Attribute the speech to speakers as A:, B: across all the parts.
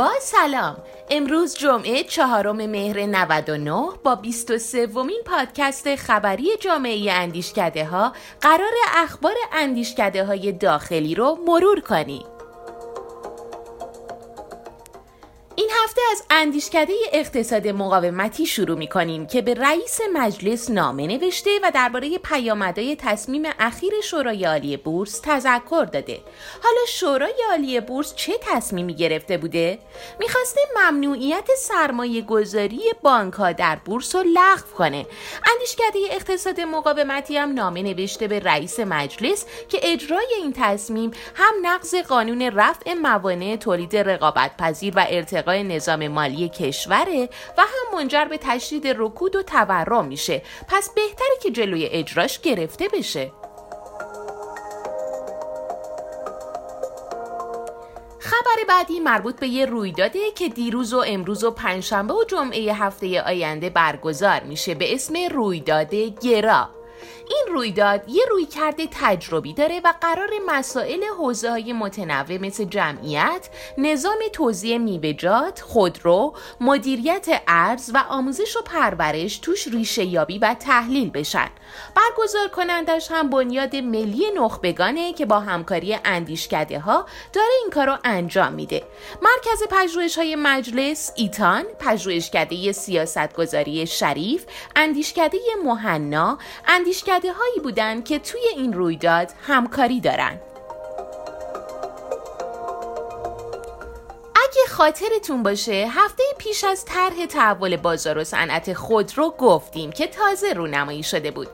A: با سلام. امروز جمعه چهارم مهر 99 با 23 ومین پادکست خبری جامعه اندیشکده ها قرار اخبار اندیشکده های داخلی رو مرور کنیم. این هفته از اندیشکده اقتصاد مقاومتی شروع می کنیم که به رئیس مجلس نامه نوشته و درباره پیامدهای تصمیم اخیر شورای عالی بورس تذکر داده. حالا شورای عالی بورس چه تصمیمی گرفته بوده؟ می‌خواسته ممنوعیت سرمایه گذاری بانک ها در بورس رو لغو کنه. اندیشکده اقتصاد مقاومتی هم نامه نوشته به رئیس مجلس که اجرای این تصمیم هم نقض قانون رفع موانع تولید رقابت پذیر و ارتقاء نظام مالی کشوره و هم منجر به تشدید رکود و تورم میشه. پس بهتره که جلوی اجراش گرفته بشه. خبر بعدی مربوط به یه رویداده که دیروز و امروز و پنجشنبه و جمعه هفته آینده برگزار میشه به اسم رویداد گرا. این رویداد یه روی کرده تجربی داره و قرار مسائل حوزه های متنوع مثل جمعیت، نظام توزیع میوه‌جات، خودرو، مدیریت ارز و آموزش و پرورش توش ریشه یابی و تحلیل بشن. برگزار کنندش هم بنیاد ملی نخبگانه که با همکاری اندیشکده ها داره این کار رو انجام میده. مرکز پژوهش های مجلس، ایتان، پژوهشکده سیاستگذاری شریف، اندیشکده مهنا، اندیشکده هایی بودند که توی این رویداد همکاری دارند. خاطرتون باشه. هفته پیش از طرح تحول بازار و صنعت خودرو گفتیم که تازه رونمایی شده بود.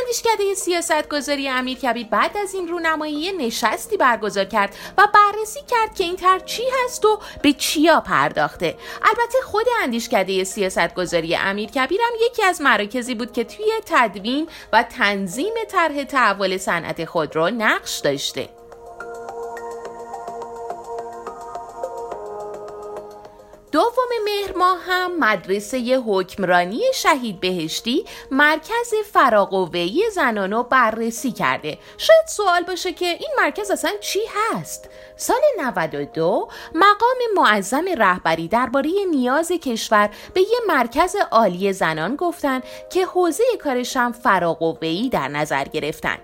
A: اندیشکده سیاستگذاری امیر کبیر بعد از این رونمایی نشستی برگزار کرد و بررسی کرد که این طرح چی هست و به چیا پرداخته. البته خود اندیشکده سیاستگذاری امیر کبیر هم یکی از مراکزی بود که توی تدوین و تنظیم طرح تحول صنعت خودرو نقش داشته. ماه هم مدرسه حکمرانی شهید بهشتی مرکز فراقوهی زنان رو بررسی کرده شاید سوال باشه که این مرکز اصلا چی هست؟ سال 92 مقام معظم رهبری درباره نیاز کشور به یه مرکز عالی زنان گفتن که حوزه کارشم فراقوهی در نظر گرفتن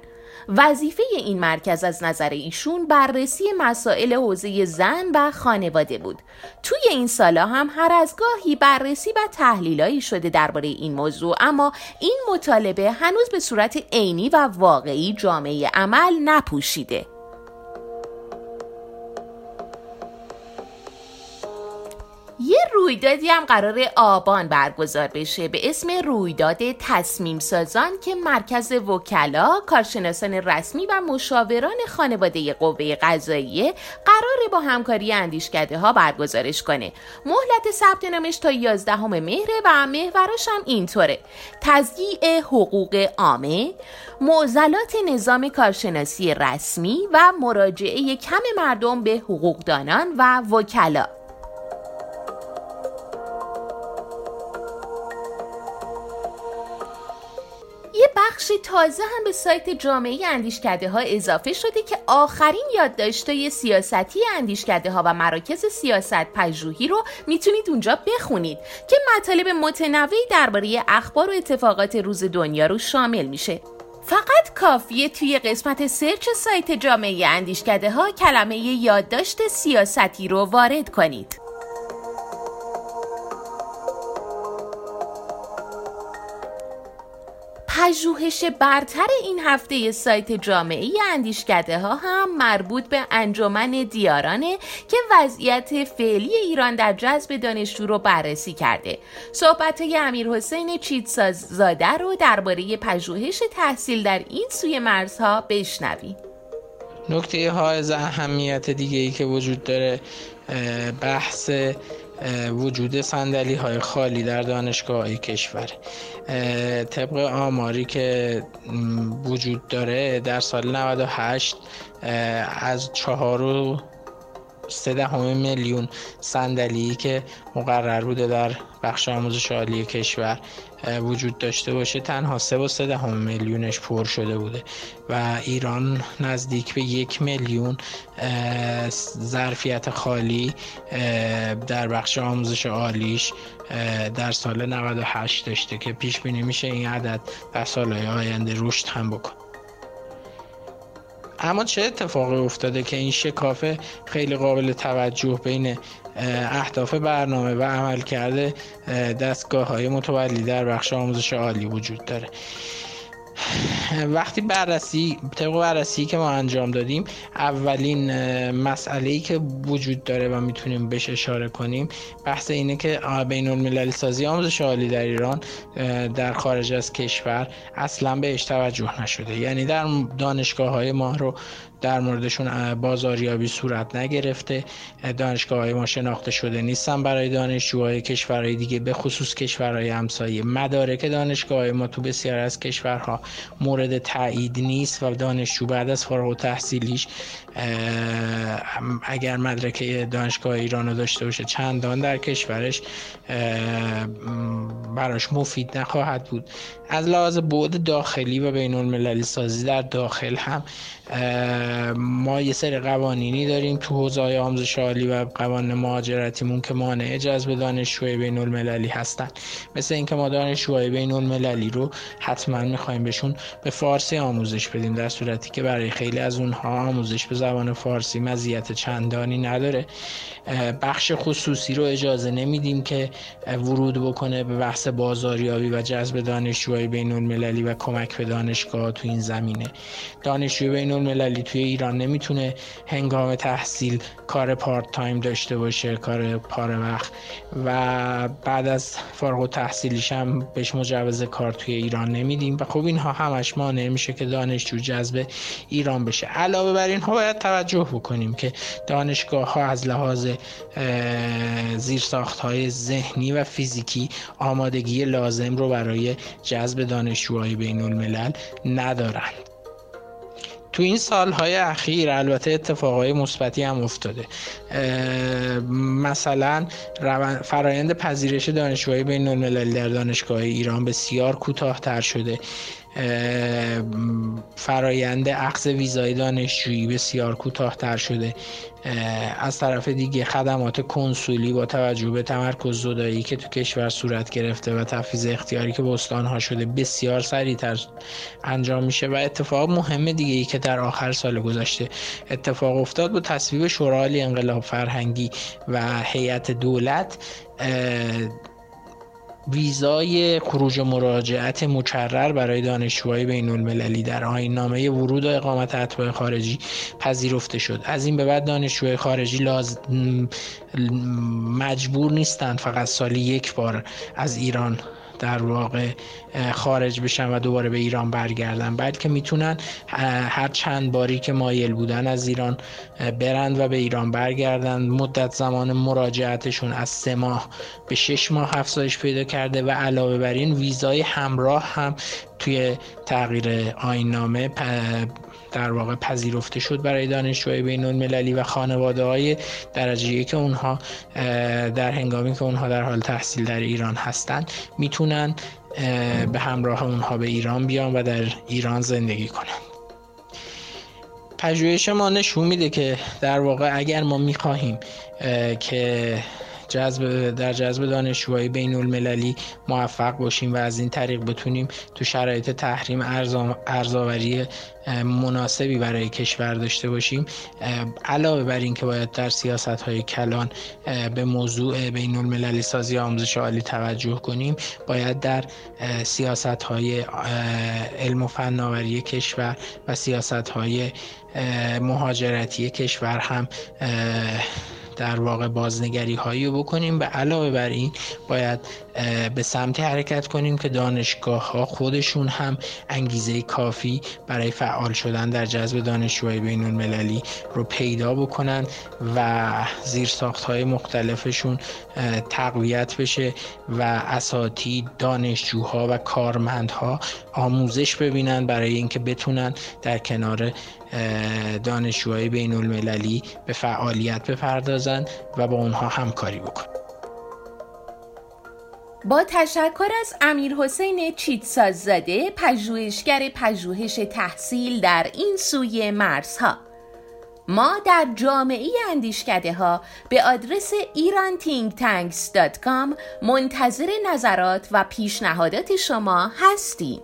A: وظیفه این مرکز از نظر ایشون بررسی مسائل حوزه زن و خانواده بود. توی این سالا هم هر از گاهی بررسی و تحلیلایی شده درباره این موضوع اما این مطالبه هنوز به صورت عینی و واقعی جامعه عمل نپوشیده. رویدادی هم قرار آبان برگزار بشه به اسم رویداد تصمیم سازان که مرکز وکلا، کارشناسان رسمی و مشاوران خانواده قوه قضاییه قرار با همکاری اندیشکده ها برگزارش کنه. مهلت ثبت نامش تا 11 مهره و محوراش هم اینطوره. تضییع حقوق عامه، معضلات نظام کارشناسی رسمی و مراجعه کم مردم به حقوقدانان و وکلا. بخش تازه هم به سایت جامعه اندیشکده ها اضافه شده که آخرین یادداشت‌های سیاستی اندیشکده ها و مراکز سیاست پژوهی رو می‌تونید اونجا بخونید که مطالب متنوعی درباره اخبار و اتفاقات روز دنیا رو شامل میشه. فقط کافیه توی قسمت سرچ سایت جامعه اندیشکده ها کلمه یادداشت سیاستی رو وارد کنید. پژوهش برتر این هفته سایت جامعه اندیشکده ها هم مربوط به انجمن دیارانه که وضعیت فعلی ایران در جذب دانشجو رو بررسی کرده. صحبت های امیر حسین چیتسازاده رو درباره پژوهش تحصیل در این سوی مرزها بشنویم.
B: نکته های اهمیت دیگه ای که وجود داره بحث وجود سندلی های خالی در دانشگاه های کشور. طبق آماری که وجود داره در سال 98 از چهار و سه دهم میلیون صندلی که مقرر بوده در بخش آموزش عالی کشور وجود داشته باشه. تنها سه و سه دهم میلیونش پر شده بوده و ایران نزدیک به یک میلیون ظرفیت خالی در بخش آموزش عالیش در سال 98 داشته که پیش بینی میشه این عدد در سالهای آینده رشد هم بکن اما چه اتفاقی افتاده که این شکافه خیلی قابل توجه بین اهداف برنامه و عمل کرده دستگاه های متولی در بخش آموزش عالی وجود داره؟ وقتی بررسی طبق بررسی که ما انجام دادیم اولین مسئله ای که وجود داره و می‌تونیم بهش اشاره کنیم بحث اینه که بین المللی سازی آموزش عالی در ایران در خارج از کشور اصلا بهش توجه نشده. یعنی در دانشگاه های ما رو در موردشون بازاریابی صورت نگرفته. دانشگاه های ما شناخته شده نیستن برای دانشجوهای کشورهای دیگه به خصوص کشورهای همسایه مدارک. دانشگاه های ما تو بسیار از کشورها مورد تایید نیست و دانشجو بعد از فارغ تحصیلیش اگر مدرک دانشگاه ایران رو داشته باشه چندان در کشورش براش مفید نخواهد بود. از لحاظ بعد داخلی و بین المللی سازی در داخل هم ما یه سری قوانینی داریم تو حوزه آموزش عالی و قوانین مهاجرتیمون که مانع جذب دانشجوی بین المللی هستن. مثل اینکه ما دانشجوهای بین المللی رو حتما می‌خوایم بهشون به فارسی آموزش بدیم در صورتی که برای خیلی از اونها آموزش به زبان فارسی مزیت چندانی نداره. بخش خصوصی رو اجازه نمیدیم که ورود بکنه به بحث بازاریابی و جذب دانشجوهای بین المللی و کمک به دانشگاه تو این زمینه. دانشجوی بین المللی توی ایران نمی‌تونه هنگام تحصیل کار پارت تایم داشته باشه کار پاره وقت. و بعد از فارغ تحصیلیش هم بهش مجوز کار توی ایران نمیدیم. و خب اینها همش مانع میشه که دانشجو جذب ایران بشه. علاوه بر اینها باید توجه بکنیم که دانشگاه ها از لحاظ زیرساخت های ذهنی و فیزیکی آمادگی لازم رو برای جذب دانشجوهای بین الملل ندارند. تو این سالهای اخیر البته اتفاقای مثبتی هم افتاده. مثلا فرایند پذیرش دانشجوهای بین المللی در دانشگاه ایران بسیار کوتاهتر شده. فرایند اخذ ویزای دانشجویی بسیار کوتاهتر شده. از طرف دیگه خدمات کنسولی با توجه به تمرکز زدایی که تو کشور صورت گرفته و تفیز اختیاری که بستان ها شده بسیار سریعتر انجام میشه و اتفاق مهم دیگه ای که در آخر سال گذشته اتفاق افتاد با تصویب شورای انقلاب فرهنگی و هیئت دولت. ویزای خروج مراجعت مکرر برای دانشجوهای بین المللی در آین نامه ورود و اقامت اتباع خارجی پذیرفته شد. از این به بعد دانشجوهای خارجی لاز... مجبور نیستند فقط سالی یک بار از ایران در واقع خارج بشن و دوباره به ایران برگردن. بلکه می‌تونن هر چند باری که مایل بودن از ایران برند و به ایران برگردن. مدت زمان مراجعتشون از سه ماه به شش ماه افزایش پیدا کرده و علاوه بر این ویزای همراه هم توی تغییر آین نامه در واقع پذیرفته شد برای دانشجوهای بین المللی و خانواده های درجه که اونها در هنگامی که اونها در حال تحصیل در ایران هستند می‌تونن به همراه اونها به ایران بیان و در ایران زندگی کنند پژوهش ما نشون میده که در واقع اگر ما می‌خواهیم که جذب در جذب دانشجوهای بین المللی موفق باشیم و از این طریق بتونیم تو شرایط تحریم ارزاوری مناسبی برای کشور داشته باشیم. علاوه بر اینکه باید در سیاست های کلان به موضوع بین المللی سازی آموزش عالی توجه کنیم باید در سیاست های علم و فناوری کشور و سیاست های مهاجرتی کشور هم در واقع بازنگری هایی بکنیم. به علاوه بر این باید به سمت حرکت کنیم که دانشگاه ها خودشون هم انگیزه کافی برای فعال شدن در جذب دانشجوهای بین المللی رو پیدا بکنن و زیر ساخت های مختلفشون تقویت بشه و اساتید دانشجوها و کارمندها آموزش ببینن برای اینکه بتونن در کنار دانشجوهای بین المللی به فعالیت بپردازند و با اونها همکاری بکنند
A: با تشکر از امیر حسین چیتسازاده پژوهشگر پژوهش تحصیل در این سوی مرزها. ما در جامعه اندیشکده ها به آدرس iranthinktanks.com منتظر نظرات و پیشنهادات شما هستیم.